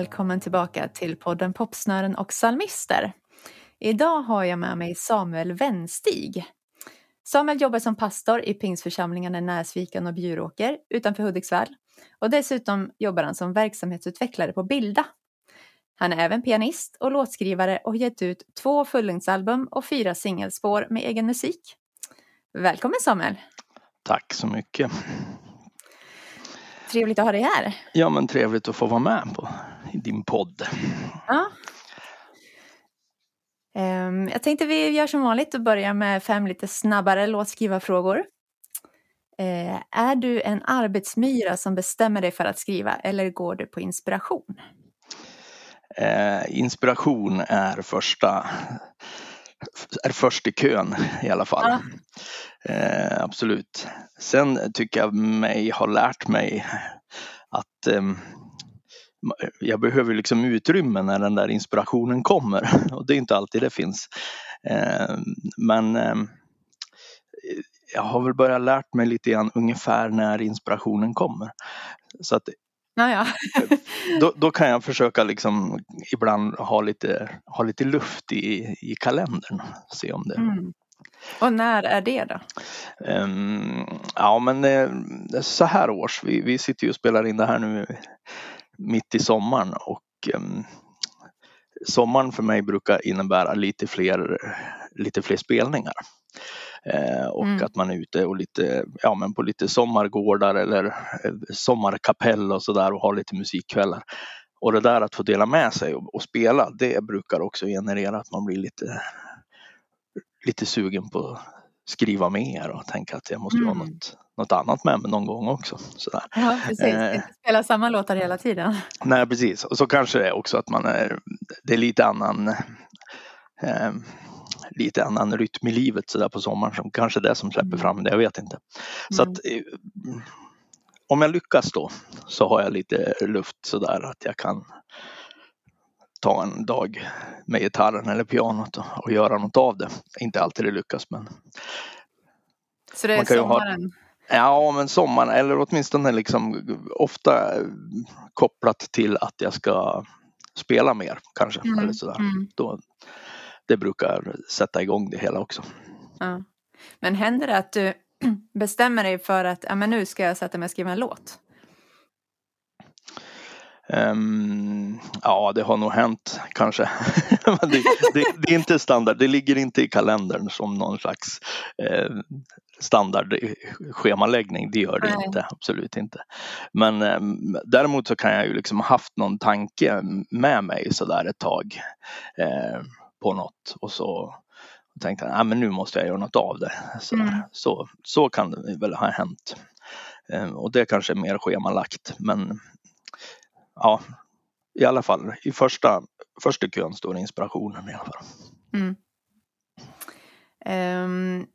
Välkommen tillbaka till podden Popsnören och psalmister. Idag har jag med mig Samuel Wennstig. Samuel jobbar som pastor i pingstförsamlingarna i Näsviken och Bjuråker utanför Hudiksvall och dessutom jobbar han som verksamhetsutvecklare på Bilda. Han är även pianist och låtskrivare och har gett ut två fullängdsalbum och fyra singelspår med egen musik. Välkommen Samuel! Tack så mycket! Trevligt att ha dig här. Ja, men trevligt att få vara med på din podd. Ja. Ehm, jag tänkte vi gör som vanligt och börjar med fem lite snabbare låtskrivarfrågor. Eh, är du en arbetsmyra som bestämmer dig för att skriva eller går du på inspiration? Eh, inspiration är första är först i kön i alla fall. Ja. Eh, absolut. Sen tycker jag mig ha lärt mig att eh, jag behöver liksom utrymme när den där inspirationen kommer och det är inte alltid det finns. Eh, men ehm, jag har väl börjat lärt mig lite grann ungefär när inspirationen kommer. Så att Naja. då, då kan jag försöka liksom ibland ha lite, ha lite luft i, i kalendern. Se om det. Mm. Och när är det då? Um, ja men så här års, vi, vi sitter ju och spelar in det här nu mitt i sommaren och um, sommaren för mig brukar innebära lite fler, lite fler spelningar. Eh, och mm. att man är ute och lite, ja, men på lite sommargårdar eller eh, sommarkapell och sådär och har lite musikkvällar. Och det där att få dela med sig och, och, spela, det brukar också generera att man blir lite, lite sugen på skriva mer och tänka att jag måste mm. ha något, något annat med mig någon gång också. Sådär. Ja, precis. Eh, spela samma låtar hela tiden. Nej, precis. Och så kanske det är också att man är, det är lite annan eh, lite annan rytm i livet så där på sommaren som kanske det som släpper mm. fram det, jag vet inte. Så mm. att eh, om jag lyckas då så har jag lite luft så där att jag kan ta en dag med gitarren eller pianot och, göra något av det. Inte alltid det lyckas men. Så det är sommaren? Ha, ja men sommaren eller åtminstone liksom ofta kopplat till att jag ska spela mer kanske. Mm. Eller sådär. Mm. Då, det brukar sätta igång det hela också. Ja. Men händer det att du bestämmer dig för att ja, men nu ska jag sätta mig och skriva en låt? Um, ja, det har nog hänt kanske. det, det, det, är inte standard, det ligger inte i kalendern som någon slags eh, standard schemaläggning. Det gör det Nej. inte, absolut inte. Men eh, däremot så kan jag ju liksom haft någon tanke med mig sådär ett tag. Eh, på något och så tänkte jag, men nu måste jag göra något av det. Så, mm. så, så kan det väl ha hänt. Ehm, och det kanske är mer schemalagt men ja, i alla fall i första, första kön står inspirationen i alla fall. Mm. Um,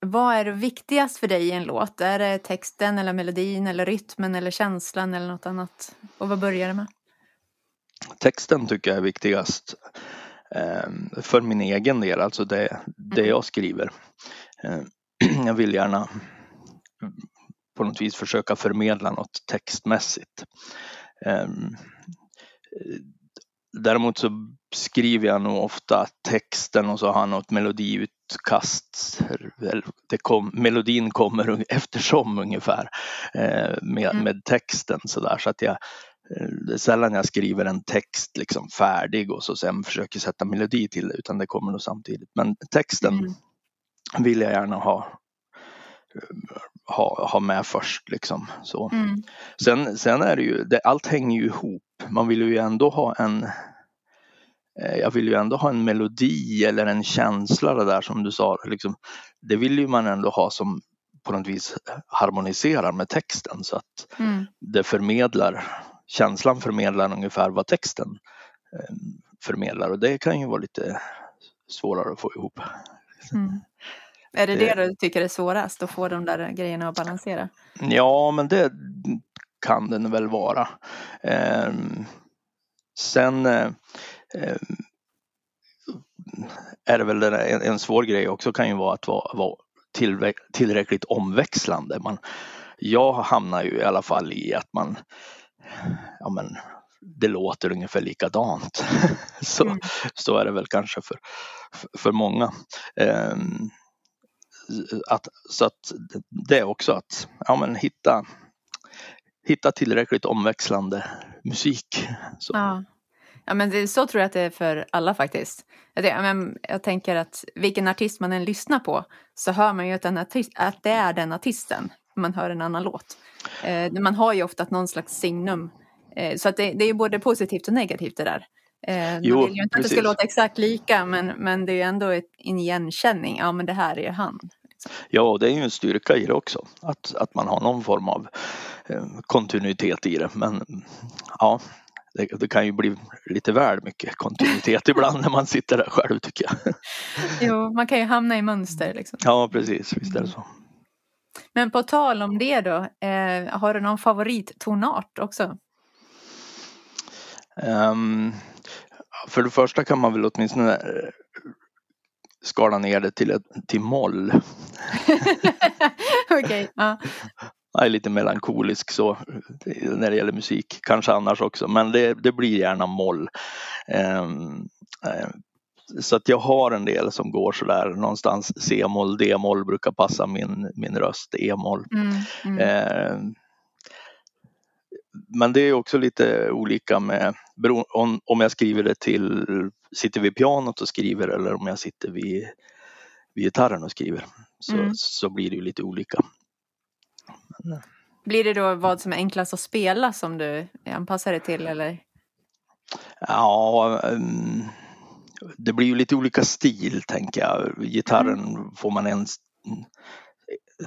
vad är viktigast för dig i en låt? Är det texten eller melodin eller rytmen eller känslan eller något annat? Och vad börjar det med? Texten tycker jag är viktigast. Ehm, för min egen del, alltså det, det mm. jag skriver. Ehm, jag vill gärna på något vis försöka förmedla något textmässigt. Ehm, däremot så skriver jag nog ofta texten och så har jag något melodiutkast. Det kom, melodin kommer eftersom ungefär eh, med, med texten så där så att jag det är sällan jag skriver en text liksom färdig och så sen försöker sätta melodi till det utan det kommer nog samtidigt. Men texten mm. vill jag gärna ha, ha, ha med först. Liksom, så. Mm. Sen, sen är det ju, det, allt hänger ju ihop. Man vill ju ändå ha en eh, jag vill ju ändå ha en melodi eller en känsla det där som du sa. Liksom, det vill ju man ändå ha som på något vis harmoniserar med texten så att mm. det förmedlar känslan förmedlar ungefär vad texten eh, förmedlar och det kan ju vara lite svårare att få ihop. Mm. Är det det du tycker är svårast, att få de där grejerna att balansera? Ja, men det kan den väl vara. Ehm, sen eh, är det väl en, svår grej också kan ju vara att vara, tillräckligt omväxlande. Man, jag hamnar ju i alla fall i att man ja, men, det låter ungefär likadant. så, mm. så är det väl kanske för, för, många. Um, att, så att det är också att ja, men hitta, hitta tillräckligt omväxlande musik. Så. Ja. Ja, men det, så tror jag att det är för alla faktiskt. Jag, men, jag tänker att vilken artist man än lyssnar på så hör man ju att, den artist, att det är den artisten man hör en annan låt. Eh, man har ju ofta någon slags signum. Eh, så att det, det är både positivt och negativt det där. Eh, jo, vill ju inte precis. att det ska låta exakt lika men, men det är ju ändå ett, en igenkänning. Ja men det här är ju han. Liksom. Ja, det är ju en styrka i det också. Att, att man har någon form av eh, kontinuitet i det. Men ja, det, det, kan ju bli lite väl mycket kontinuitet ibland när man sitter där själv tycker jag. Jo, man kan ju hamna i mönster. Liksom. Ja, precis. Visst är det så. Men på tal om det då, eh, har du någon favorittonart också? Um, för det första kan man väl åtminstone eh, skala ner det till, ett, till moll. Okej. Okay, ja. Jag är lite melankolisk så när det gäller musik, kanske annars också, men det, det blir gärna moll. Um, um, så att jag har en del som går sådär någonstans C-moll, D-moll brukar passa min, min röst, E-moll. Mm, mm. Eh, men det är också lite olika med om, om jag skriver det till, sitter vid pianot och skriver eller om jag sitter vid, vid gitarren och skriver. Så, mm. så blir det ju lite olika. Men, blir det då vad som är enklast att spela som du anpassar dig till eller? Ja, um, det blir ju lite olika stil tänker jag. Gitarren mm. får man en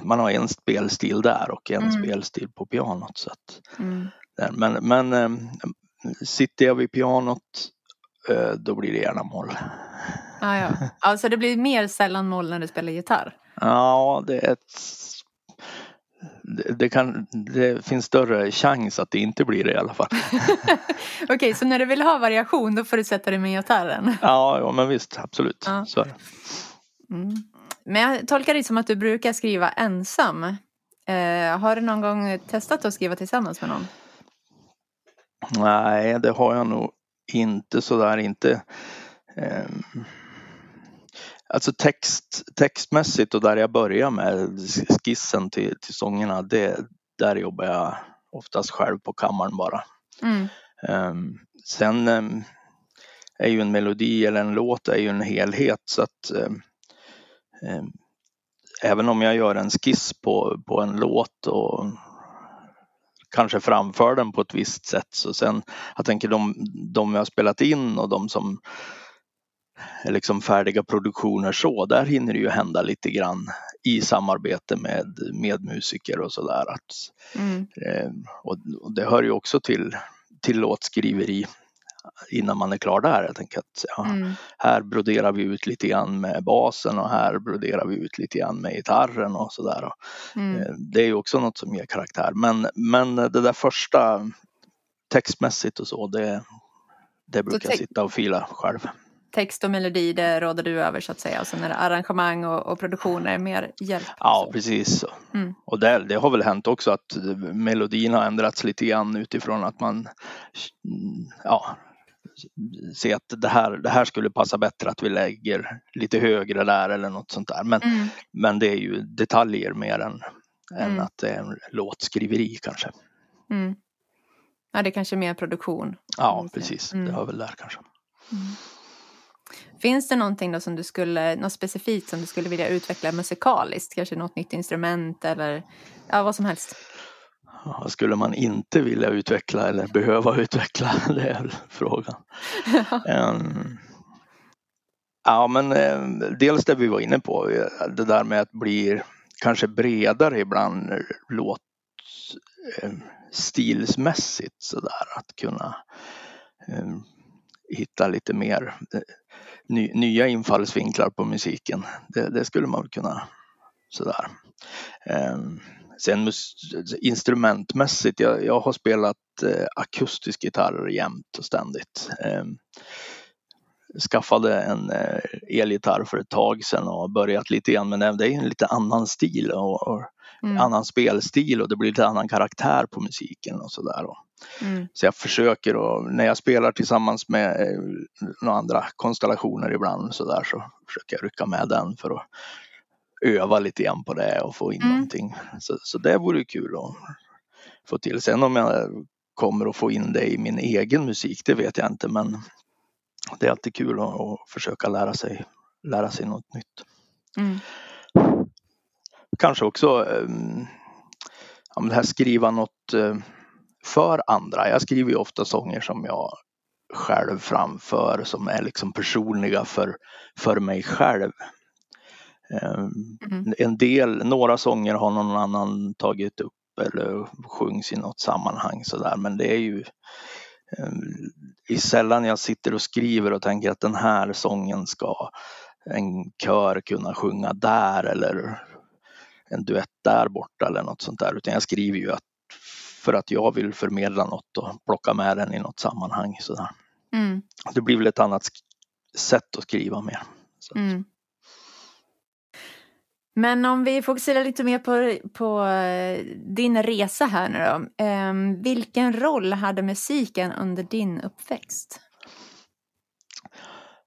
man har en spelstil där och en mm. spelstil på pianot. Så att, mm. Men, men äm, sitter jag vid pianot äh, då blir det gärna moll. Ah, ja. Alltså det blir mer sällan moll när du spelar gitarr? Ja, det är ett det, det, kan, det finns större chans att det inte blir det i alla fall. Okej, okay, så när du vill ha variation då får du sätta dig med gitarren? Ja, ja men visst, absolut. Ja. Så mm. Men jag tolkar det som att du brukar skriva ensam. Eh, har du någon gång testat att skriva tillsammans med någon? Nej, det har jag nog inte sådär inte. Eh, Alltså text, textmässigt och där jag börjar med skissen till, till sångerna, det, där jobbar jag oftast själv på kammaren bara. Mm. Um, sen um, är ju en melodi eller en låt är ju en helhet så att um, även om jag gör en skiss på, på en låt och kanske framför den på ett visst sätt så sen, jag tänker de, de jag har spelat in och de som liksom färdiga produktioner så, där hinner det ju hända lite grann i samarbete med, med musiker och sådär. Mm. Eh, och, och, det hör ju också till, till låtskriveri innan man är klar där. Jag tänker att ja, mm. här broderar vi ut lite grann med basen och här broderar vi ut lite grann med gitarren och sådär. Mm. Eh, det är ju också något som ger karaktär. Men, men det där första textmässigt och så, det, det brukar jag sitta och fila själv text och melodi det råder du över så att säga och sen är det arrangemang och, och produktion är mer hjälp. Ja precis. Mm. Och det, det, har väl hänt också att melodin har ändrats lite grann utifrån att man ja, ser att det här, det här skulle passa bättre att vi lägger lite högre där eller något sånt där. Men, mm. men det är ju detaljer mer än, än mm. att det är en låtskriveri kanske. Mm. Ja, det är kanske mer produktion. Ja, precis. Det mm. hör väl där kanske. Mm. Finns det någonting då som du skulle, något specifikt som du skulle vilja utveckla musikaliskt? Kanske något nytt instrument eller ja, vad som helst? Vad skulle man inte vilja utveckla eller behöva utveckla? Det är frågan. um, ja men um, dels det vi var inne på, det där med att bli kanske bredare ibland låt um, stilsmässigt sådär att kunna um, hitta lite mer ny, nya infallsvinklar på musiken. Det, det skulle man kunna sådär. Um, sen instrumentmässigt, jag, jag har spelat eh, akustisk gitarr jämt och ständigt. Um, skaffade en eh, elgitarr för ett tag sedan och börjat lite grann men det är en lite annan stil och, och mm. annan spelstil och det blir lite annan karaktär på musiken och sådär. Mm. Så jag försöker och när jag spelar tillsammans med eh, några andra konstellationer ibland så där så försöker jag rycka med den för att öva lite grann på det och få in mm. någonting. Så, så det vore kul att få till. Sen om jag kommer att få in det i min egen musik, det vet jag inte men det är alltid kul att, att försöka lära sig, lära sig något nytt. Mm. Kanske också ehm, ja, det här skriva något eh, för andra. Jag skriver ju ofta sånger som jag själv framför som är liksom personliga för, för mig själv. Ehm, mm. En del, några sånger har någon annan tagit upp eller sjungs i något sammanhang sådär men det är ju eh, sällan jag sitter och skriver och tänker att den här sången ska en kör kunna sjunga där eller en duett där borta eller något sånt där utan jag skriver ju att för att jag vill förmedla något och plocka med den i något sammanhang. Sådär. Mm. Det blir väl ett annat sätt att skriva mer. Mm. Men om vi fokuserar lite mer på, på eh, din resa här nu då. Um, vilken roll hade musiken under din uppväxt?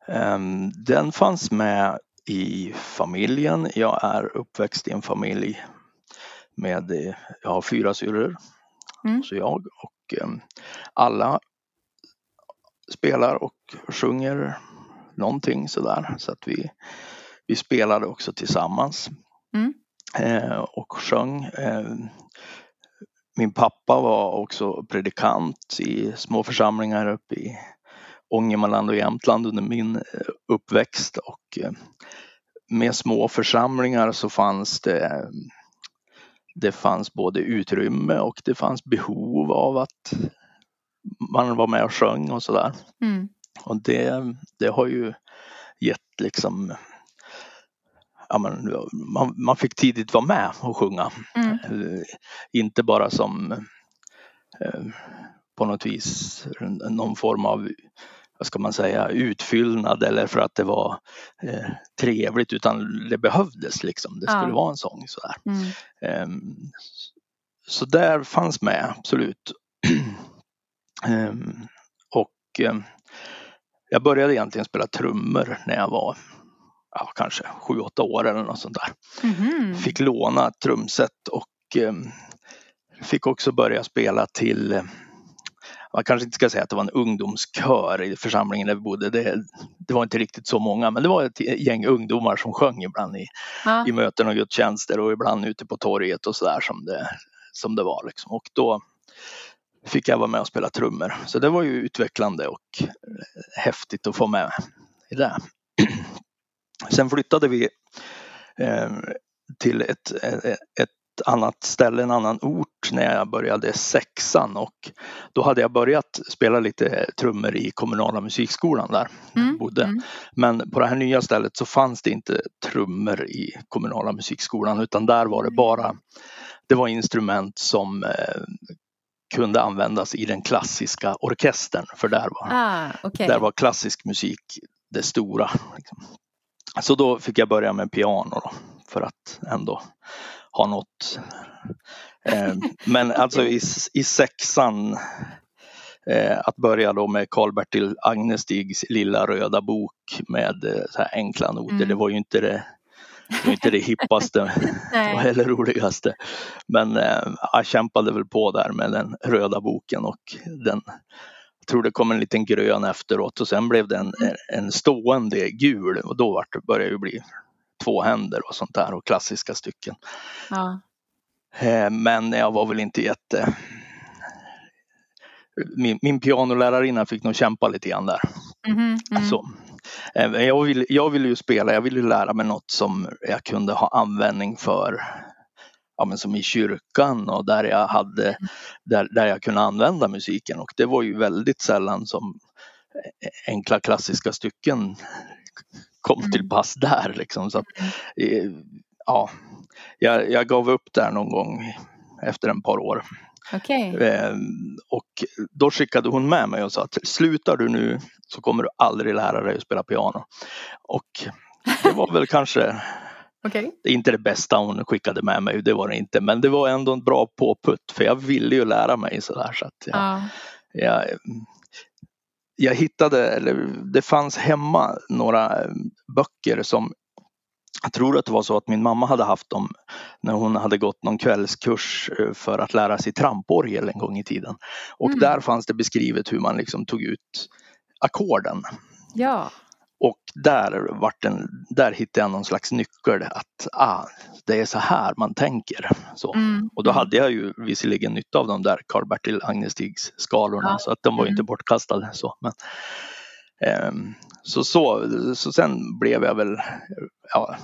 Um, den fanns med i familjen. Jag är uppväxt i en familj med, jag har fyra syrror, mm. så jag och um, alla spelar och sjunger någonting sådär så att vi vi spelade också tillsammans mm. eh, och sjöng. Eh, min pappa var också predikant i små församlingar uppe i Ångermanland och Jämtland under min eh, uppväxt och eh, med små församlingar så fanns det det fanns både utrymme och det fanns behov av att man var med och sjöng och sådär. Mm. Och det, det har ju gett liksom ja, man, man, man, fick tidigt vara med och sjunga. Mm. Eh, inte bara som eh, på något vis någon form av vad ska man säga, utfyllnad eller för att det var eh, trevligt utan det behövdes liksom. Det skulle ja. vara en sång sådär. Mm. Eh, så där fanns med, absolut. Ehm, och ehm, jag började egentligen spela trummor när jag var ja, kanske sju, åtta år eller något sånt där. Mm. Fick låna ett trumset och eh, fick också börja spela till man kanske inte ska säga att det var en ungdomskör i församlingen där vi bodde. Det, det var inte riktigt så många men det var ett gäng ungdomar som sjöng ibland i, ja. i möten och gudstjänster och ibland ute på torget och sådär som det, som det var. Liksom. Och då fick jag vara med och spela trummor. Så det var ju utvecklande och häftigt att få med i det. Sen flyttade vi eh, till ett, ett, annat ställe, en annan ort när jag började sexan och då hade jag börjat spela lite trummor i kommunala musikskolan där mm. bodde. Mm. Men på det här nya stället så fanns det inte trummor i kommunala musikskolan utan där var det mm. bara det var instrument som eh, kunde användas i den klassiska orkestern för där var, ah, okay. där var klassisk musik det stora. Liksom. Så då fick jag börja med piano då, för att ändå ha något. Eh, men alltså i, i sexan eh, att börja då med Karl-Bertil Agnestigs lilla röda bok med eh, så enkla noter, mm. det var ju inte det, det, inte det hippaste eller roligaste. Men jag kämpade väl på där med den röda boken och den tror det kom en liten grön efteråt och sen blev det en, mm. en stående gul och då började det bli två händer och sånt där och klassiska stycken. Ja. Eh, men jag var väl inte jätte... Min, min pianolärarinna fick nog kämpa lite grann där. Mm, mm. Så, eh, jag, vill, jag ville ju spela, jag ville lära mig något som jag kunde ha användning för ja, men som i kyrkan och där jag, hade, mm. där, där jag kunde använda musiken och det var ju väldigt sällan som enkla klassiska stycken kom till mm. pass där. Liksom. Så att, eh, ja, jag, jag gav upp där någon gång efter ett par år. Okay. Ehm, och då skickade hon med mig och sa att slutar du nu så kommer du aldrig lära dig att spela piano. Och det var väl kanske Okay. Det är inte det bästa hon skickade med mig, det var det inte. Men det var ändå en bra påputt för jag ville ju lära mig sådär. Så att jag, Ja. jag, jag hittade, eller det fanns hemma några böcker som jag tror att det var så att min mamma hade haft dem när hon hade gått någon kvällskurs eh, för att lära sig tramporgel en gång i tiden. Och Mm. där fanns det beskrivet hur man liksom tog ut ackorden. ja. Och där, vart en, där hittade jag någon slags nyckel att ah, det är så här man tänker. Så. Mm. Och då hade jag ju visserligen nytta av de där Karl-Bertil Agnestigs skalorna Ja. så att de var ju Mm. inte bortkastade. Så, men, ehm, så, så, så sen blev jag väl, ja,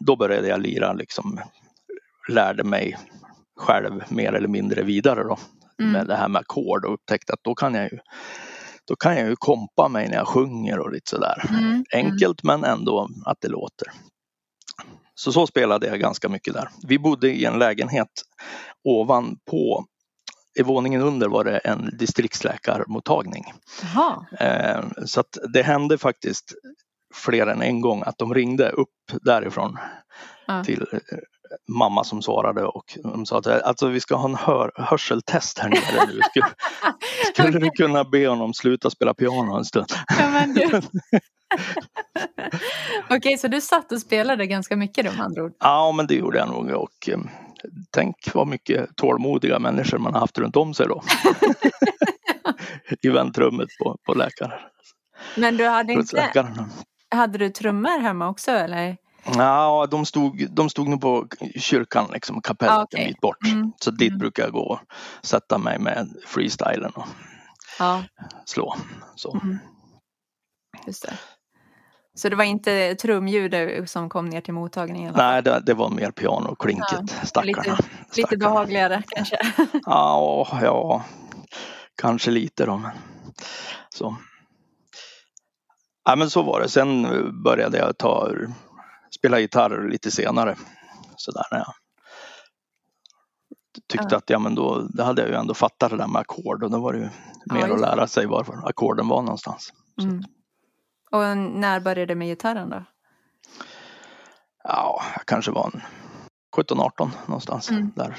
då började jag lira liksom, lärde mig själv mer eller mindre vidare då Mm. med det här med ackord och upptäckte att då kan jag ju då kan jag ju kompa mig när jag sjunger och lite sådär. Mm. Enkelt men ändå att det låter. Så så spelade jag ganska mycket där. Vi bodde i en lägenhet ovanpå, i våningen under var det en distriktsläkarmottagning. Jaha. Eh, så att det hände faktiskt fler än en gång att de ringde upp därifrån Ja. till mamma som svarade och de sa att alltså, vi ska ha en hör, hörseltest här nere nu. Skulle, skulle du kunna be honom sluta spela piano en stund? Ja, du. Okej, så du satt och spelade ganska mycket då med andra ord? Ja, men det gjorde jag nog och eh, tänk vad mycket tålmodiga människor man har haft runt om sig då. I väntrummet på, på läkaren. Men du hade inte, hade du trummor hemma också eller? Ja, de stod, de stod nog på kyrkan, liksom, kapellet Ah, okej. en bit bort. Mm, Så dit mm. brukar jag gå och sätta mig med freestylen och Ja, slå. Så. mm. just det. Så det var inte trumljud som kom ner till mottagningen? eller? Nej, det, det var mer piano och klinket, stackarna. Lite Stackarna. behagligare kanske? Ja, ja, kanske lite då. Men så. Ja, men så var det. Sen började jag ta, spela gitarr lite senare. Så där när jag tyckte Ja. att ja, men då, då hade jag ju ändå fattat det där med ackord och då var det ju Ja, mer att det. lära sig var ackorden var någonstans. Mm. Och när började du med gitarren då? Ja, jag kanske var en 17-18 någonstans Mm. där.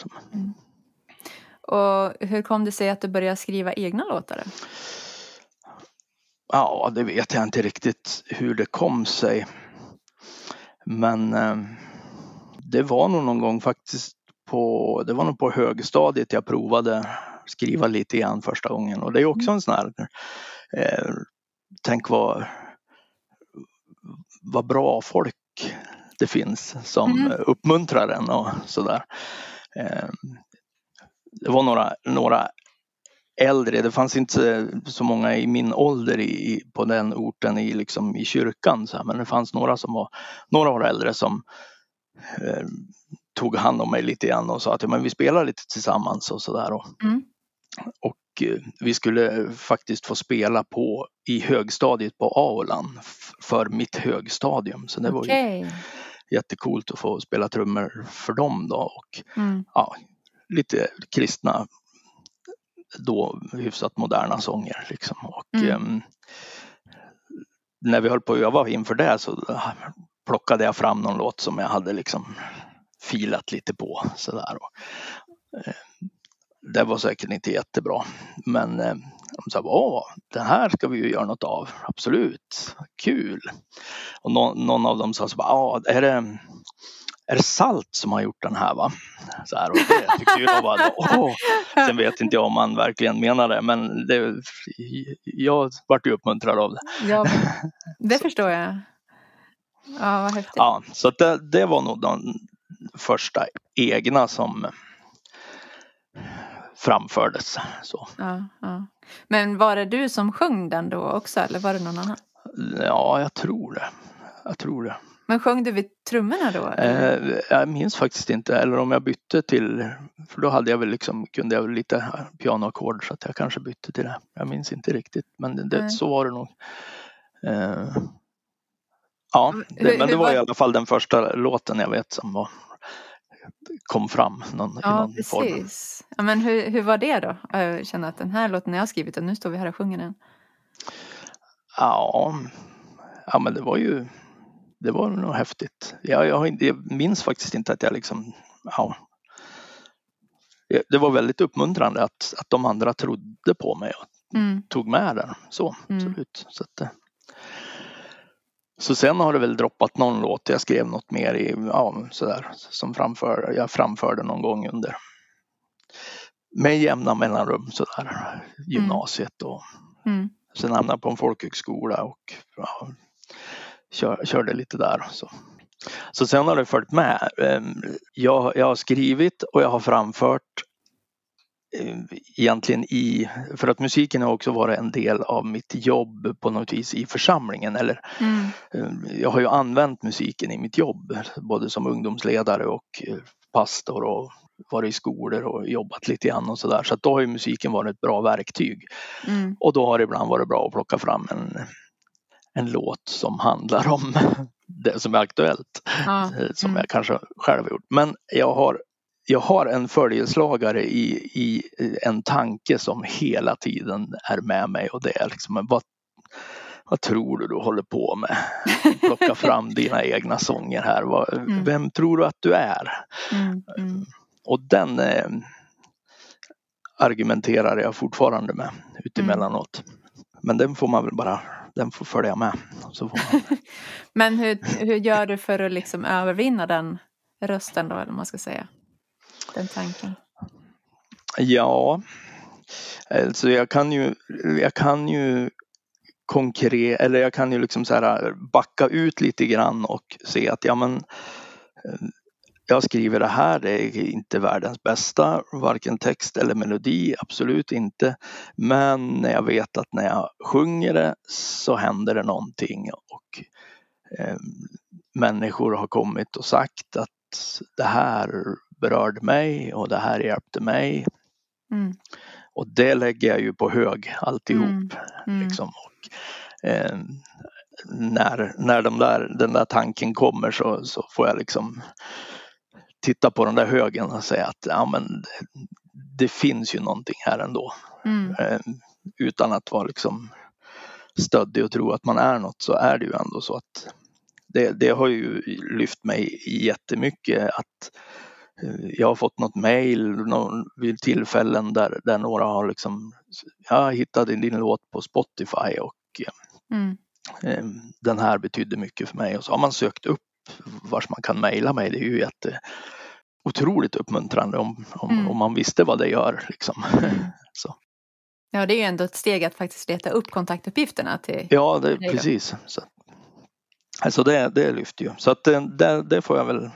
Och hur kom det sig att du började skriva egna låtar? Ja, det vet jag inte riktigt hur det kom sig. Men eh, det var nog någon gång faktiskt på, det var nog på högstadiet jag provade skriva lite grann första gången och det är också en sån här, eh, tänk vad, vad bra folk det finns som Mm. uppmuntrar en och sådär. Eh, det var några, några äldre, det fanns inte så många i min ålder i, på den orten i, liksom, i kyrkan. Så här, men det fanns några som var några år äldre som eh, tog hand om mig lite grann och sa att ja, men vi spelar lite tillsammans och sådär. Och, Mm. och eh, vi skulle faktiskt få spela på i högstadiet på Aolan f- för mitt högstadium. Så det var ju jättekult att få spela trummor för dem då. Och Mm. ja, lite kristna, då hyfsat moderna sånger. Liksom. Och, Mm. ehm, när vi höll på att öva inför det så plockade jag fram någon låt som jag hade liksom filat lite på. Sådär. Och, eh, det var säkert inte jättebra. Men eh, de sa, åh, det här ska vi ju göra något av. Absolut, kul. Och någon, någon av dem sa, så bara, är det, är det Salt som har gjort den här va? Så här, och det tyckte jag var, åh. Sen vet inte jag om man verkligen menar det, men det, jag vart ju uppmuntrad av det. Ja, det förstår jag. Ja, vad häftigt. Ja, så det, det var nog de första egna som framfördes. Så. Ja, ja. Men var det du som sjöng den då också eller var det någon annan? Ja, jag tror det. Jag tror det. Men sjöng du vid trummorna då? Eh, jag minns faktiskt inte, eller om jag bytte till, för då hade jag väl liksom, kunde jag väl lite pianoackord så att jag kanske bytte till det. Jag minns inte riktigt, men det, Nej. så var det nog. Eh, ja, det, Hur- men det hur var i var- alla fall den första låten jag vet som var, kom fram någon, i Ja, någon form. precis. Ja, men hur, hur var det då? Jag känner att den här låten jag har skrivit och nu står vi här och sjunger den. Ja, ja, men det var ju det var nog häftigt. Jag, jag, jag minns faktiskt inte att jag liksom, ja, det var väldigt uppmuntrande att, att de andra trodde på mig och mm. tog med den. Så, mm. absolut. Så, att, så sen har det väl droppat någon låt. Jag skrev något mer i, ja, sådär, som framför, jag framförde någon gång under med jämna mellanrum sådär, gymnasiet och mm. sen hamnade jag på en folkhögskola och ja, kör, körde lite där. Så. så sen har det följt med. Ehm, jag, jag har skrivit och jag har framfört eh, egentligen i, för att musiken har också varit en del av mitt jobb på något vis i församlingen. Eller, mm. Ehm, jag har ju använt musiken i mitt jobb, både som ungdomsledare och eh, pastor och varit i skolor och jobbat lite grann och sådär. Så att då har ju musiken varit ett bra verktyg. Mm. Och då har det ibland varit bra att plocka fram en, en låt som handlar om det som är aktuellt. Ja. Som mm. jag kanske själv har gjort. Men jag har, jag har en följeslagare i, i en tanke som hela tiden är med mig och det är liksom vad, vad tror du du håller på med? Plocka fram dina egna sånger här. Vad, mm. Vem tror du att du är? Mm, mm. Och den eh, argumenterar jag fortfarande med utemellanåt. Mm. Men den får man väl bara den får följa med. Så får man... Men hur, hur gör du för att liksom övervinna den rösten då, eller man ska säga? Den tanken. Ja, alltså jag kan ju, jag kan ju konkret, eller jag kan ju liksom så här backa ut lite grann och se att ja men jag skriver det här, det är inte världens bästa, varken text eller melodi, absolut inte. Men jag vet att när jag sjunger det så händer det någonting och eh, människor har kommit och sagt att det här berörde mig och det här hjälpte mig. Mm. Och det lägger jag ju på hög alltihop. Mm. Mm. Liksom. Och, eh, när när de där, den där tanken kommer så, så får jag liksom titta på den där högen och säga att ja, men det finns ju någonting här ändå. Mm. Eh, utan att vara liksom stöddig och tro att man är något så är det ju ändå så att det, det har ju lyft mig jättemycket att eh, jag har fått något mejl vid tillfällen där, där några har liksom, jag hittade din låt på Spotify och mm. eh, den här betydde mycket för mig och så har man sökt upp vars man kan mejla mig. Det är ju jätte, otroligt uppmuntrande om, om, mm. om man visste vad det gör. Liksom. Mm. Så. Ja, det är ju ändå ett steg att faktiskt leta upp kontaktuppgifterna till Ja, det, precis. Så, alltså det, det lyfter ju. Så att det, det, det, får jag väl,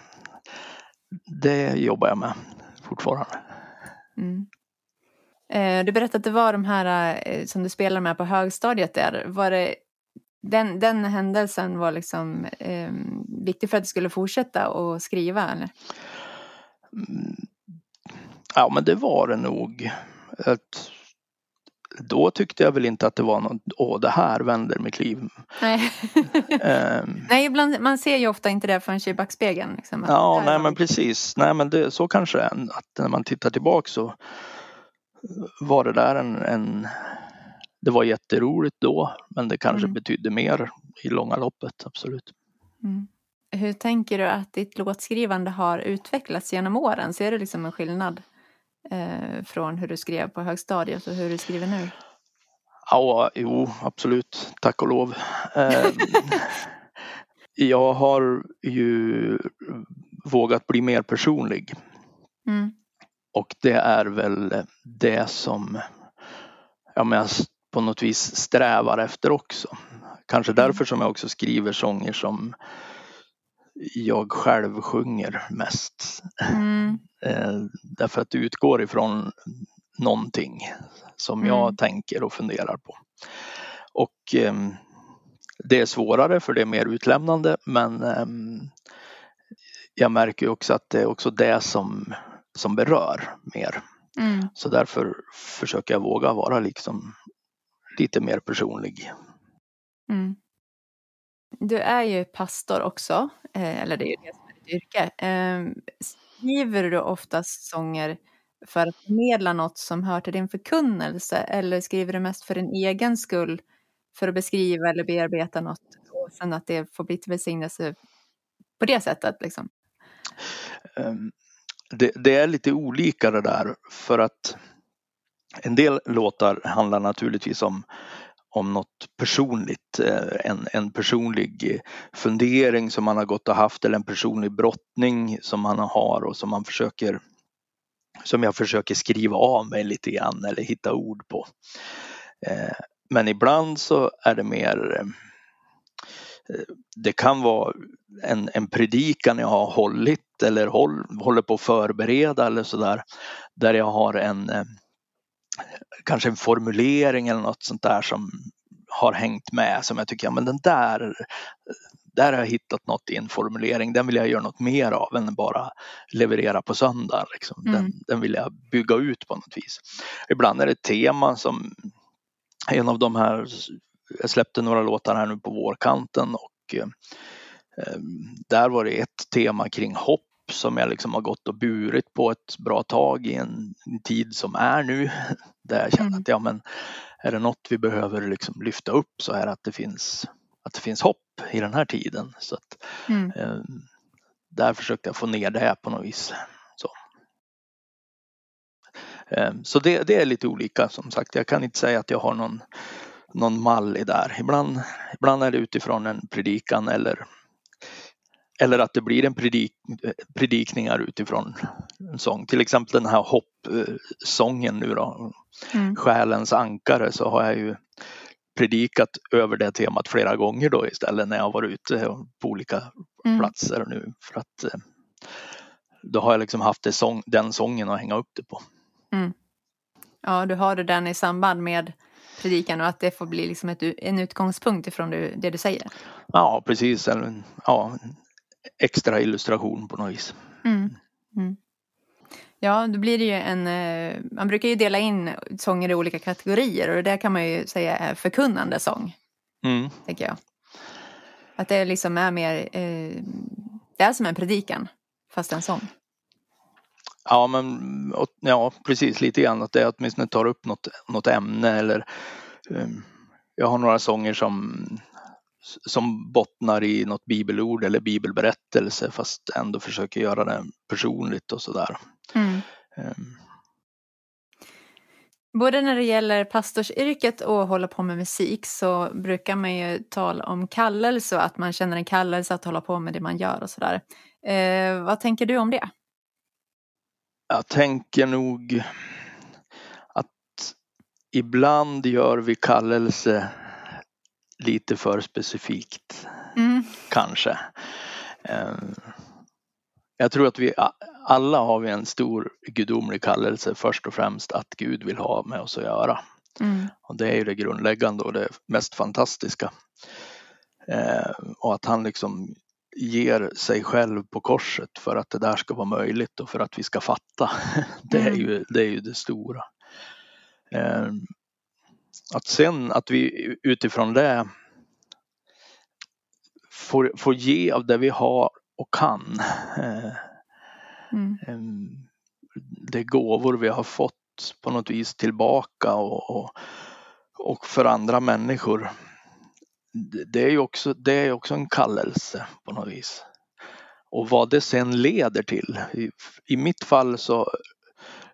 det jobbar jag med fortfarande. Mm. Eh, du berättade att det var de här eh, som du spelar med på högstadiet där. Var det, den, den händelsen var liksom eh, viktig för att du skulle fortsätta att skriva? Eller? Ja men det var det nog. Ett, då tyckte jag väl inte att det var något, åh det här vänder mitt liv. Nej, um, nej ibland, man ser ju ofta inte det förrän i backspegeln. Liksom, ja, nej men precis. Nej men det, så kanske det är. Att när man tittar tillbaka så var det där en, en det var jätteroligt då men det kanske mm. betydde mer i långa loppet, absolut. Mm. Hur tänker du att ditt låtskrivande har utvecklats genom åren? Ser du liksom en skillnad eh, från hur du skrev på högstadiet och hur du skriver nu? Ja, jo, absolut. Tack och lov. Eh, jag har ju vågat bli mer personlig. Mm. Och det är väl det som ja, men jag på något vis strävar efter också. Kanske mm. därför som jag också skriver sånger som jag själv sjunger mest. Mm. Eh, därför att det utgår ifrån någonting som jag mm. tänker och funderar på. Och eh, det är svårare för det är mer utlämnande men eh, jag märker också att det är också det som, som berör mer. Mm. Så därför försöker jag våga vara liksom lite mer personlig. Mm. Du är ju pastor också, eh, eller det är ju det som är ditt yrke. Ehm, skriver du oftast sånger för att förmedla något som hör till din förkunnelse eller skriver du mest för din egen skull för att beskriva eller bearbeta något och sen att det får bli till välsignelse på det sättet. Liksom. Um, det, det, är lite olika det där för att en del låtar handlar naturligtvis om om något personligt, eh, en, en personlig fundering som man har gått och haft eller en personlig brottning som man har och som man försöker som jag försöker skriva av mig lite grann eller hitta ord på. Eh, men ibland så är det mer eh, det kan vara en, en predikan jag har hållit eller håll, håller på att förbereda eller sådär. Där jag har en kanske en formulering eller något sånt där som har hängt med som jag tycker, ja men den där, där har jag hittat något i en formulering, den vill jag göra något mer av än bara leverera på söndag. Liksom. Den, mm. den vill jag bygga ut på något vis. Ibland är det ett tema som en av de här, jag släppte några låtar här nu på vårkanten och eh, där var det ett tema kring hopp som jag liksom har gått och burit på ett bra tag i en, tid som är nu. Där jag känner mm. att ja, men är det något vi behöver liksom lyfta upp så är det att det finns, att det finns hopp i den här tiden. Så att, mm. eh, där försökte jag få ner det på något vis. Så, eh, så det, det, är lite olika som sagt. Jag kan inte säga att jag har någon, någon mall i där. Ibland, ibland är det utifrån en predikan eller eller att det blir en predik, predikningar utifrån en sång. Till exempel den här hoppsången nu då, mm. Själens ankare, så har jag ju predikat över det temat flera gånger då istället när jag varit ute på olika mm. platser nu. För att eh, då har jag liksom haft sång, den sången att hänga upp det på. Mm. Ja, du har den i samband med predikan och att det får bli liksom ett, en utgångspunkt ifrån det, det du säger. Ja, precis. Ja, extra illustration på något vis. Mm. Mm. Ja, då blir det ju en, eh, man brukar ju dela in sånger i olika kategorier och det kan man ju säga är förkunnande sång. Mm. Tänker jag. Att det liksom är mer, eh, det är som en predikan fast en sång. Ja, men ja, precis lite grann att det åtminstone tar upp något, något ämne eller um, jag har några sånger som som bottnar i något bibelord eller bibelberättelse fast ändå försöker göra det personligt och sådär. Mm. Um. Både när det gäller pastorsyrket och hålla på med musik så brukar man ju tala om kallelse och att man känner en kallelse att hålla på med det man gör och sådär. Eh, vad tänker du om det? Jag tänker nog att ibland gör vi kallelse lite för specifikt. Mm. Kanske. Ehm, jag tror att vi alla har vi en stor gudomlig kallelse först och främst att Gud vill ha med oss att göra. Mm. Och det är ju det grundläggande och det mest fantastiska. Ehm, och att han liksom ger sig själv på korset för att det där ska vara möjligt och för att vi ska fatta. Det är mm. ju det, är ju det stora. Ehm, att sen att vi utifrån det får, får ge av det vi har och kan. Eh, mm. Det gåvor vi har fått på något vis tillbaka och, och, och för andra människor. Det är ju också, det är också en kallelse på något vis. Och vad det sen leder till. I, i mitt fall så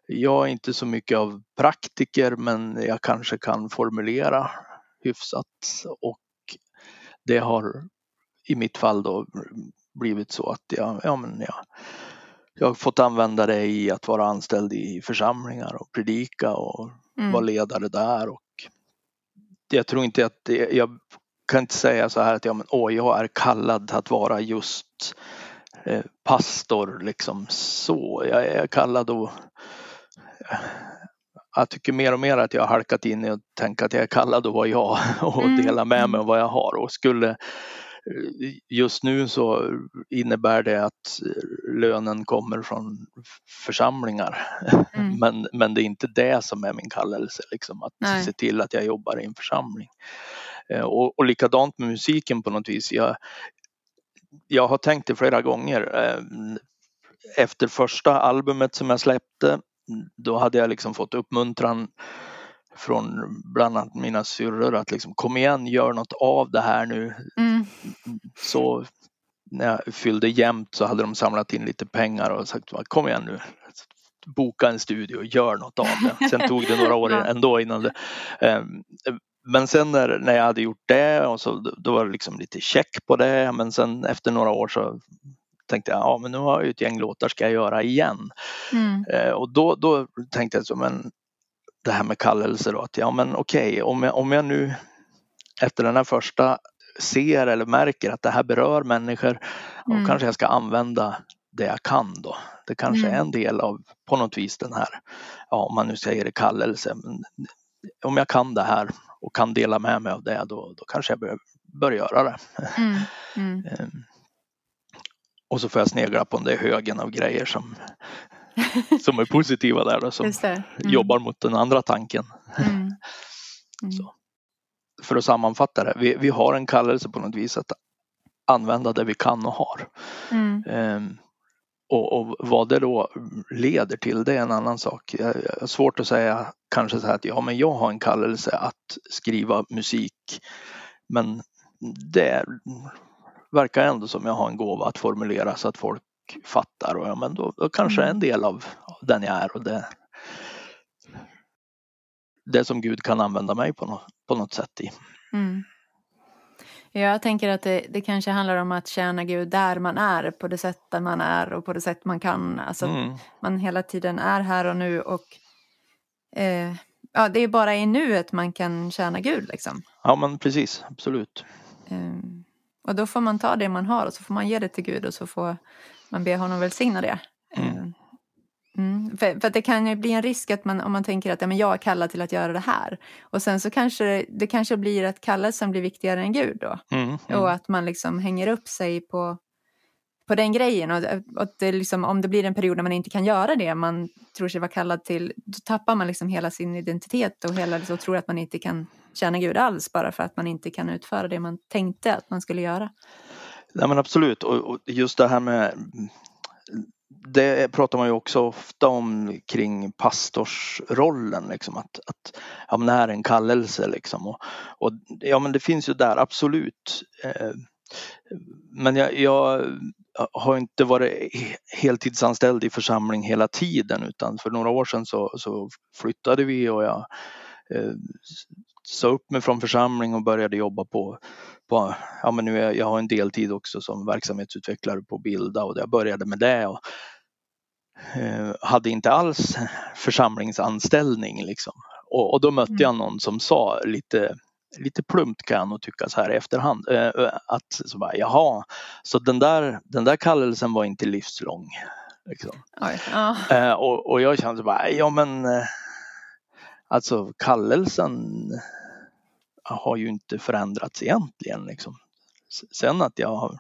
jag är inte så mycket av praktiker men jag kanske kan formulera hyfsat och det har i mitt fall då blivit så att jag, ja, men jag, jag har fått använda det i att vara anställd i församlingar och predika och mm. vara ledare där. Och jag tror inte att det, jag kan inte säga så här att ja, men, åh, jag är kallad att vara just eh, pastor liksom så. Jag är kallad att jag tycker mer och mer att jag har halkat in i att tänka att jag är kallad att vara jag och mm. dela med mig av vad jag har och skulle just nu så innebär det att lönen kommer från församlingar. Mm. Men, men det är inte det som är min kallelse, liksom, att Nej. se till att jag jobbar i en församling. Eh, och, och likadant med musiken på något vis. Jag, jag har tänkt det flera gånger. Eh, efter första albumet som jag släppte, då hade jag liksom fått uppmuntran från bland annat mina syrror att liksom kom igen, gör något av det här nu. Mm. så när jag fyllde jämnt så hade de samlat in lite pengar och sagt kom igen nu, boka en studio och gör något av det. Sen tog det några år ändå innan det. Ehm, men sen när, när jag hade gjort det och så, då var det liksom lite check på det men sen efter några år så tänkte jag, ja men nu har jag ju ett gäng låtar, ska jag göra igen? Mm. Eh, och då, då tänkte jag så, men det här med kallelse då, att ja men okej, okay, om, jag, om jag nu efter den här första ser eller märker att det här berör människor, mm. och kanske jag ska använda det jag kan då. Det kanske mm. är en del av på något vis den här, ja om man nu säger det kallelse, men om jag kan det här och kan dela med mig av det då, då kanske jag bör, bör göra det. Mm. Och så får jag snegla på den där högen av grejer som, som är positiva där då, som mm. jobbar mot den andra tanken. Mm. Mm. För att sammanfatta det, vi, vi har en kallelse på något vis att använda det vi kan och har. Um, och, och, vad det då leder till det är en annan sak. Jag, jag har svårt att säga kanske så här att ja men jag har en kallelse att skriva musik men det verkar ändå som jag har en gåva att formulera så att folk fattar och ja, men då, då kanske mm. en del av den jag är och det, det som Gud kan använda mig på, no, på något sätt i. Mm. Jag tänker att det, det, kanske handlar om att tjäna Gud där man är, på det sätt där man är och på det sätt man kan. Alltså mm. man hela tiden är här och nu och eh, ja, det är bara i nuet man kan tjäna Gud liksom. Ja men precis, absolut. Um, och då får man ta det man har och så får man ge det till Gud och så får man be honom välsigna det. Mm. Ehm, mm. För, för det kan ju bli en risk att man, om man tänker att ja, men jag är kallad till att göra det här. Och sen så kanske det kanske blir att kallelsen blir viktigare än Gud då. Mm. mm. Och att man liksom hänger upp sig på, på den grejen. Och, och det liksom, om det blir en period när man inte kan göra det man tror sig vara kallad till, då tappar man liksom hela sin identitet och, hela, och tror att man inte kan tjäna Gud alls bara för att man inte kan utföra det man tänkte att man skulle göra. Nej men absolut och, just det här med det pratar man ju också ofta om kring pastorsrollen, liksom, att, att ja, men det här är en kallelse. Liksom, och, och, ja, men det finns ju där, absolut. Eh, men jag, jag, har inte varit heltidsanställd i församling hela tiden utan för några år sedan så, så flyttade vi och jag eh, sa upp mig från församling och började jobba på, på ja men nu är, jag har en deltid också som verksamhetsutvecklare på Bilda och jag började med det och eh, hade inte alls församlingsanställning liksom. Och, och då mötte mm. jag någon som sa lite lite plumpt kan jag nog tycka så här i efterhand. Eh, att så bara, jaha, så den där, den där kallelsen var inte livslång. Liksom. Ja. eh, och, och jag kände bara, ja men eh, alltså kallelsen har ju inte förändrats egentligen. Liksom. Sen att jag har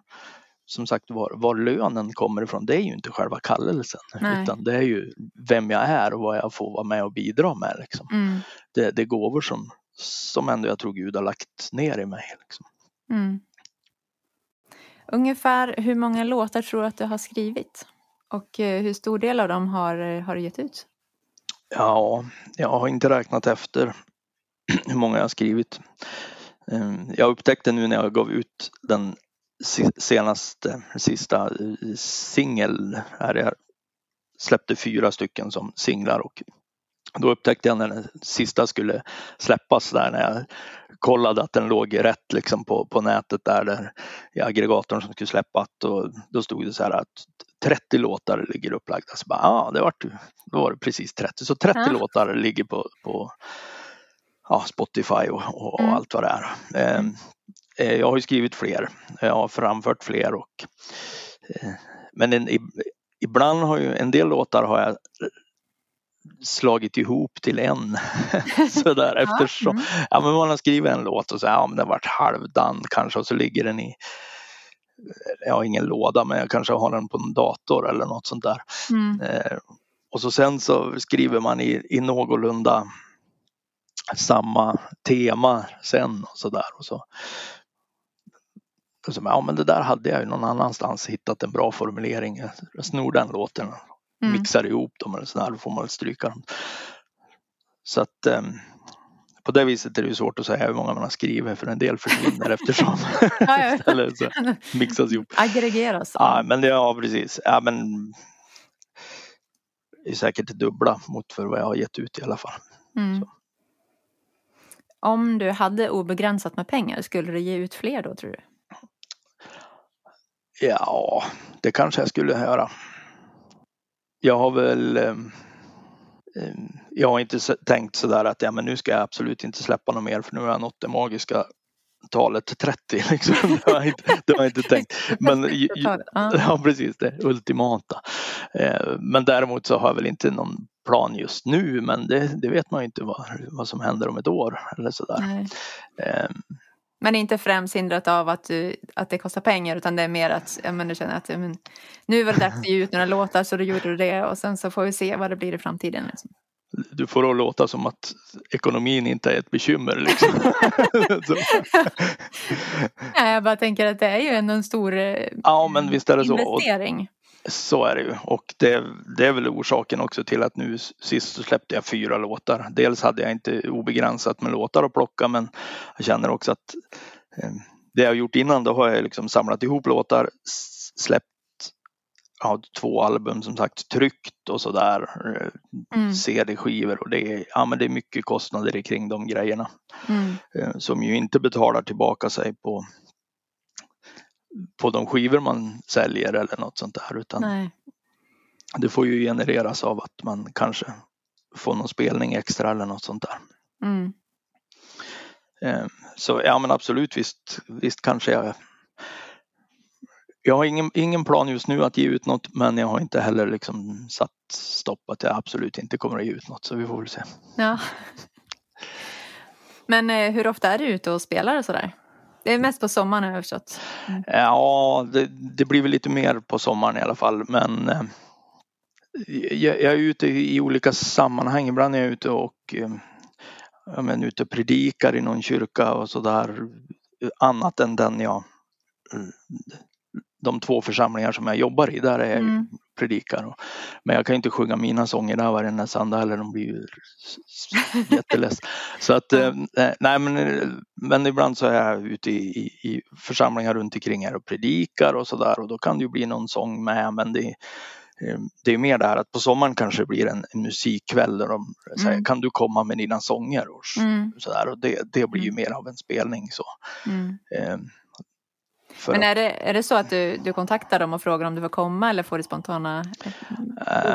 som sagt var, var lönen kommer ifrån det är ju inte själva kallelsen Nej. utan det är ju vem jag är och vad jag får vara med och bidra med. Liksom. Mm. Det, det är gåvor som, som ändå jag tror Gud har lagt ner i mig. Liksom. Mm. Ungefär hur många låtar tror du att du har skrivit? Och eh, hur stor del av dem har, har du gett ut? Ja, jag har inte räknat efter hur många jag har skrivit. Ehm, jag upptäckte nu när jag gav ut den senaste, sista singel, jag släppte fyra stycken som singlar och då upptäckte jag när den sista skulle släppas där när jag kollade att den låg rätt liksom på, på nätet där, där i aggregatorn som skulle släppa och då stod det så här att 30 låtar ligger upplagda. Så bara, ah, det var, då var det precis 30. Så 30 ja. låtar ligger på, på ja, Spotify och, och, mm. allt vad det är. Ehm, eh, jag har ju skrivit fler. Jag har framfört fler och eh, men en, ibland har ju en del låtar har jag slagit ihop till en. Sådär eftersom, mm. ja men man har skrivit en låt och så, ja men den varit halvdan kanske och så ligger den i, jag har ingen låda men jag kanske har den på en dator eller något sånt där. Mm. Eh, och så sen så skriver man i, i någorlunda samma tema sen och sådär. Och så, och så, ja men det där hade jag ju någon annanstans hittat en bra formulering. Jag snor den låten mm. mixar ihop dem eller sådär, då får man stryka dem. Så att ehm, på det viset är det ju svårt att säga hur många man har skrivit för en del försvinner eftersom. Eller så mixas ihop. Aggregeras. Ja, men det, ja precis. Ja, men det är säkert dubbla mot för vad jag har gett ut i alla fall. Mm. Om du hade obegränsat med pengar, skulle du ge ut fler då tror du? Ja, det kanske jag skulle göra. Jag har väl ehm, ehm, jag har inte tänkt sådär att ja, men nu ska jag absolut inte släppa något mer för nu har jag nått det magiska talet 30. Liksom. Det, har jag inte, det har jag inte tänkt. Men, ja, precis, det ultimata. Eh, men däremot så har jag väl inte någon plan just nu men det, det vet man ju inte vad, vad som händer om ett år eller sådär. Um, men inte främst hindrat av att, du, att det kostar pengar utan det är mer att ja, men du känner att men, nu var det dags att ge ut några låtar så då gjorde du det och sen så får vi se vad det blir i framtiden. Liksom. Du får då låta som att ekonomin inte är ett bekymmer. Liksom. Nej, jag bara tänker att det är ju ändå en stor eh, ja, men visst är det investering. Så. Så är det ju och det, det, är väl orsaken också till att nu sist så släppte jag fyra låtar. Dels hade jag inte obegränsat med låtar att plocka men jag känner också att eh, det jag gjort innan då har jag liksom samlat ihop låtar, släppt ja, två album som sagt tryckt och sådär. Eh, mm. CD-skivor och det är, ja, men det är mycket kostnader kring de grejerna. Mm. Eh, som ju inte betalar tillbaka sig på på de skivor man säljer eller något sånt där utan Nej. det får ju genereras av att man kanske får någon spelning extra eller något sånt där. Mm. Eh, så ja men absolut visst, visst kanske jag jag har ingen, ingen plan just nu att ge ut något men jag har inte heller liksom satt stopp att jag absolut inte kommer att ge ut något så vi får väl se. Ja. Men eh, hur ofta är du ute och spelar och sådär? Det är mest på sommaren har jag förstått. Mm. Ja, det, det, blir väl lite mer på sommaren i alla fall. Men eh, jag, jag, är ute i olika sammanhang. Ibland är jag ute och eh, jag men, ute och predikar i någon kyrka och sådär. Annat än den jag eh, de två församlingar som jag jobbar i, där är jag mm. predikar. Men jag kan inte sjunga mina sånger där varenda söndag heller, de blir ju jätteless. Så att, eh, nej men, men ibland så är jag ute i, i, församlingar runt omkring här och predikar och sådär och då kan det ju bli någon sång med men det eh, det är mer det här att på sommaren kanske det blir en, en musikkväll där de säger mm. kan du komma med dina sånger och mm. sådär och det, det blir ju mm. mer av en spelning så. Mm. Eh, men är det, är det så att du, du kontaktar dem och frågar om du får komma eller får du spontana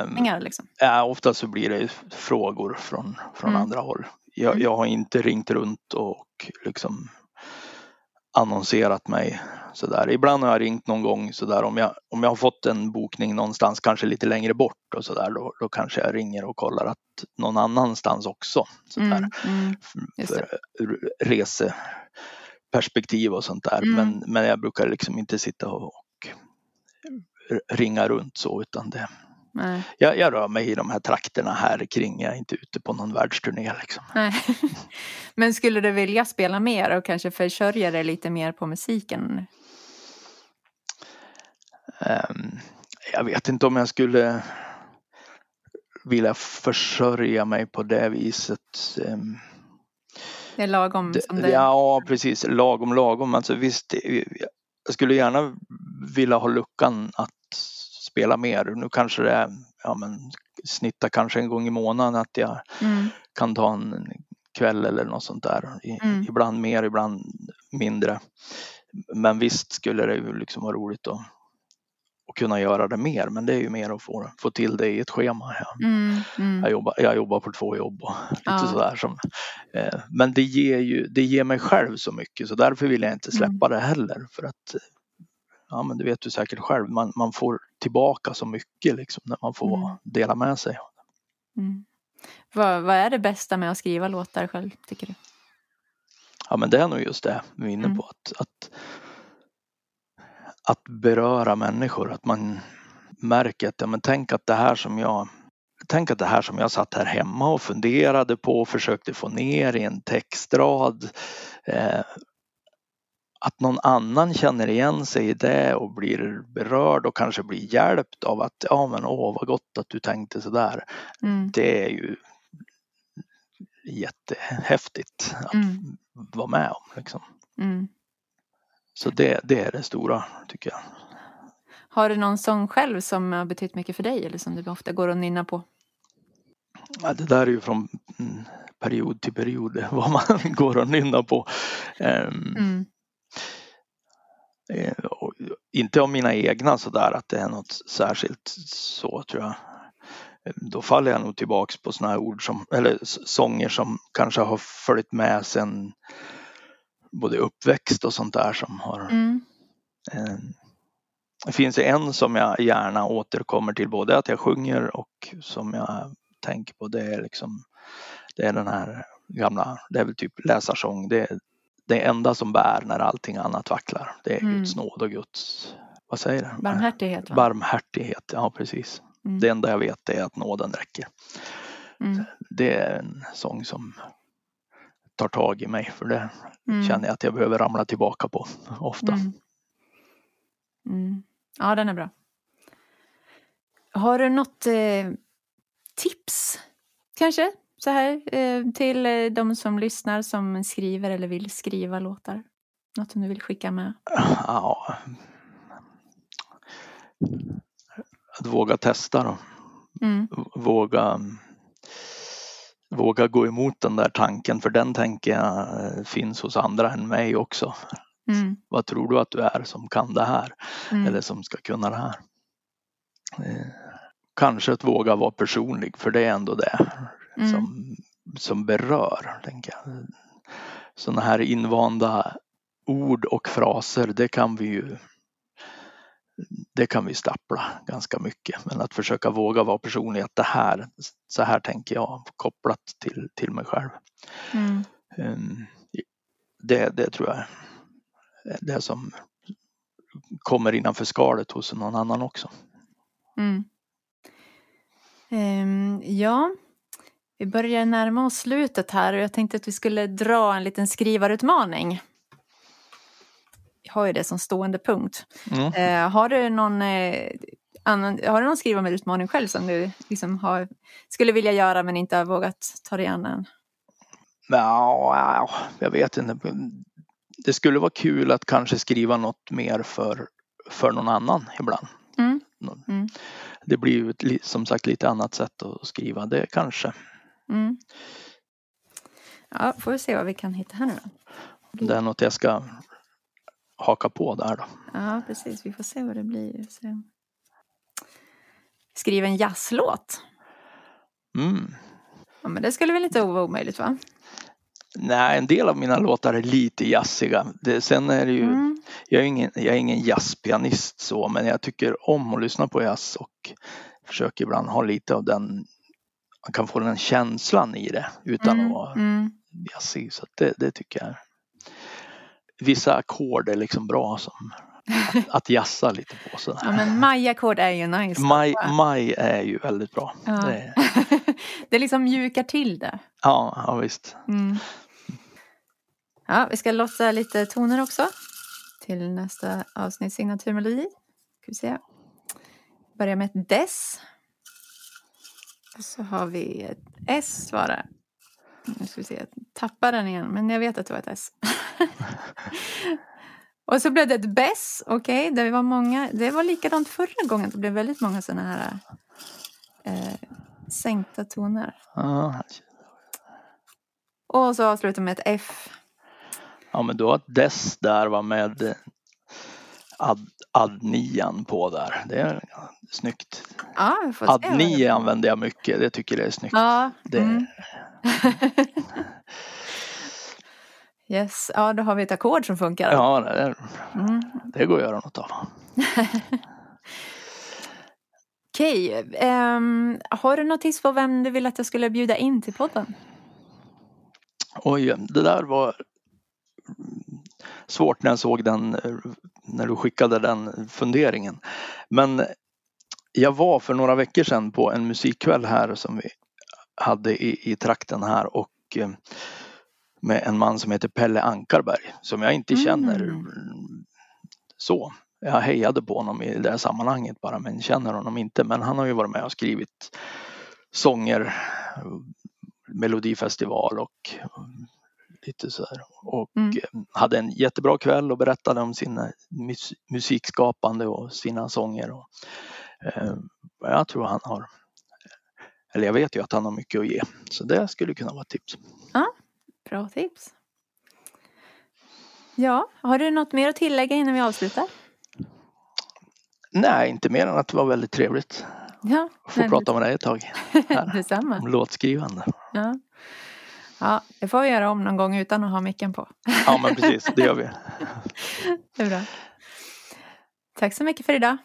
bokningar? Um, liksom? Ja, ofta så blir det frågor från, från mm. andra håll. Jag, mm. jag har inte ringt runt och liksom annonserat mig sådär. Ibland har jag ringt någon gång sådär om jag, om jag har fått en bokning någonstans kanske lite längre bort och sådär då, då kanske jag ringer och kollar att någon annanstans också. Sådär. Mm, mm, för rese perspektiv och sånt där. Mm. Men, men jag brukar liksom inte sitta och, ringa runt så utan det, Jag, jag, rör mig i de här trakterna här kring. Jag är inte ute på någon världsturné. Liksom. Men skulle du vilja spela mer och kanske försörja dig lite mer på musiken? Um, jag vet inte om jag skulle vilja försörja mig på det viset. Um, det är lagom som det Ja, precis. Lagom, lagom. Alltså visst, jag skulle gärna vilja ha luckan att spela mer. Nu kanske det är, ja men snitta kanske en gång i månaden att jag mm. kan ta en kväll eller något sånt där. Mm. Ibland mer, ibland mindre. Men visst skulle det ju liksom vara roligt att och kunna göra det mer. Men det är ju mer att få, få till det i ett schema. Mm, mm. Jag, jobbar, jag jobbar på två jobb och lite ja. sådär. Som, eh, men det ger, ju, det ger mig själv så mycket så därför vill jag inte släppa mm. det heller. För att, ja men det vet du säkert själv, man, man får tillbaka så mycket liksom när man får mm. dela med sig. Mm. Vad, vad är det bästa med att skriva låtar själv tycker du? Ja men det är nog just det vi är inne mm. på. Att, att att beröra människor, att man märker att ja, men tänk att det här som jag Tänk att det här som jag satt här hemma och funderade på och försökte få ner i en textrad eh, att någon annan känner igen sig i det och blir berörd och kanske blir hjälpt av att ja men åh vad gott att du tänkte sådär. Mm. Det är ju jättehäftigt att Mm. vara med om. Liksom. Mm. Så det, det är det stora tycker jag. Har du någon sång själv som har betytt mycket för dig eller som du ofta går och nynnar på? Ja, det där är ju från mm, period till period vad man går och nynnar på. Ehm, Mm. eh, inte av mina egna sådär att det är något särskilt så tror jag. Då faller jag nog tillbaks på såna här ord som, eller sånger som kanske har följt med sen både uppväxt och sånt där som har Mm. Eh, Det finns en som jag gärna återkommer till, både att jag sjunger och som jag tänker på, det är liksom det är den här gamla, det är väl typ läsarsång, det är det enda som bär när allting annat vacklar. Det är Mm. Guds nåd och Guds, vad säger det? Barmhärtighet va? Barmhärtighet, ja precis. Mm. Det enda jag vet är att nåden räcker. Mm. Det är en sång som tar tag i mig för det Mm. känner jag att jag behöver ramla tillbaka på ofta. Mm. Mm. Ja, den är bra. Har du något eh, tips kanske så här eh, till eh, de som lyssnar som skriver eller vill skriva låtar? Något som du vill skicka med? Ja. Att våga testa då. Mm. Våga, våga gå emot den där tanken för den tänker jag eh, finns hos andra än mig också. Mm. Vad tror du att du är som kan det här Mm. eller som ska kunna det här? Eh, Kanske att våga vara personlig för det är ändå det Mm. som, som berör. Tänker jag. Sådana här invanda ord och fraser det kan vi ju det kan vi stappla ganska mycket. Men att försöka våga vara personlig, att det här, så här tänker jag kopplat till, till mig själv. Mm. Ehm, Det, det tror jag är det som kommer innanför skalet hos någon annan också. Mm. Ehm, ja, vi börjar närma oss slutet här och jag tänkte att vi skulle dra en liten skrivarutmaning. Har ju det som stående punkt. Mm. Eh, har du någon eh, annan, har du någon skrivarutmaning själv som du liksom har, skulle vilja göra men inte har vågat ta dig an än? Ja, jag vet inte. Det skulle vara kul att kanske skriva något mer för, för någon annan ibland. Mm. Mm. Det blir ju som sagt lite annat sätt att skriva det kanske. Mm. Ja, får vi se vad vi kan hitta här nu då. Det är något jag ska haka på där då. Ja, precis. Vi får se vad det blir. Se. Skriv en jazzlåt. Mm. Ja, men det skulle väl inte vara omöjligt va? Nej, en del av mina låtar är lite jazziga. Det, sen är det ju, Mm. jag, är ingen, jag är ingen jazzpianist så, men jag tycker om att lyssna på jazz och försöker ibland ha lite av den, man kan få den känslan i det utan Mm. att vara Mm. jazzig. Så det, det tycker jag. Vissa ackord är liksom bra som att, att jazza lite på. Ja, Sådär. men majackord är ju nice. Maj, maj är ju väldigt bra. Ja. Det, det liksom mjukar till det. ja, ja, visst. Mm. Ja, vi ska lossa lite toner också till nästa avsnitt signaturmelodi. Ska vi se. Börja med ett dess. Och så har vi ett S det. Nu ska vi se, jag tappar den igen, men jag vet att det var ett S. Och så blev det ett bess, okej, det var många. Det var likadant förra gången, det blev väldigt många sådana här eh, sänkta toner. Ja, Och så avslutar med ett F. ja men då att Dess där var med ad, ad nian på där. Det är snyggt. Ja, vi får se Ad vad det nio blir. använder jag mycket. Det tycker jag är snyggt. Ja, Det, mm. yes, ja då har vi ett ackord som funkar. Ja, det, Mm. det går att göra något av. Okej, ehm, har du något tips på vem du vill att jag skulle bjuda in till podden? Oj, det där var svårt när jag såg den, eh, när du skickade den funderingen. Men jag var för några veckor sedan på en musikkväll här som vi hade i, i trakten här och eh, med en man som heter Pelle Ankarberg som jag inte Mm. känner så. Jag hejade på honom i det här sammanhanget bara men känner honom inte. Men han har ju varit med och skrivit sånger melodifestival och lite så här. Och Mm. eh, hade en jättebra kväll och berättade om sina mus- musikskapande och sina sånger. Och, eh, jag tror han har, eller jag vet ju att han har mycket att ge. Så det skulle kunna vara ett tips. Bra tips. Ja, har du något mer att tillägga innan vi avslutar? Nej, inte mer än att det var väldigt trevligt Ja, få prata med dig ett tag. Här, detsamma. om låtskrivande. Ja. Ja, det får vi göra om någon gång utan att ha micken på. Ja, men precis, det gör vi. Det är bra. Tack så mycket för idag.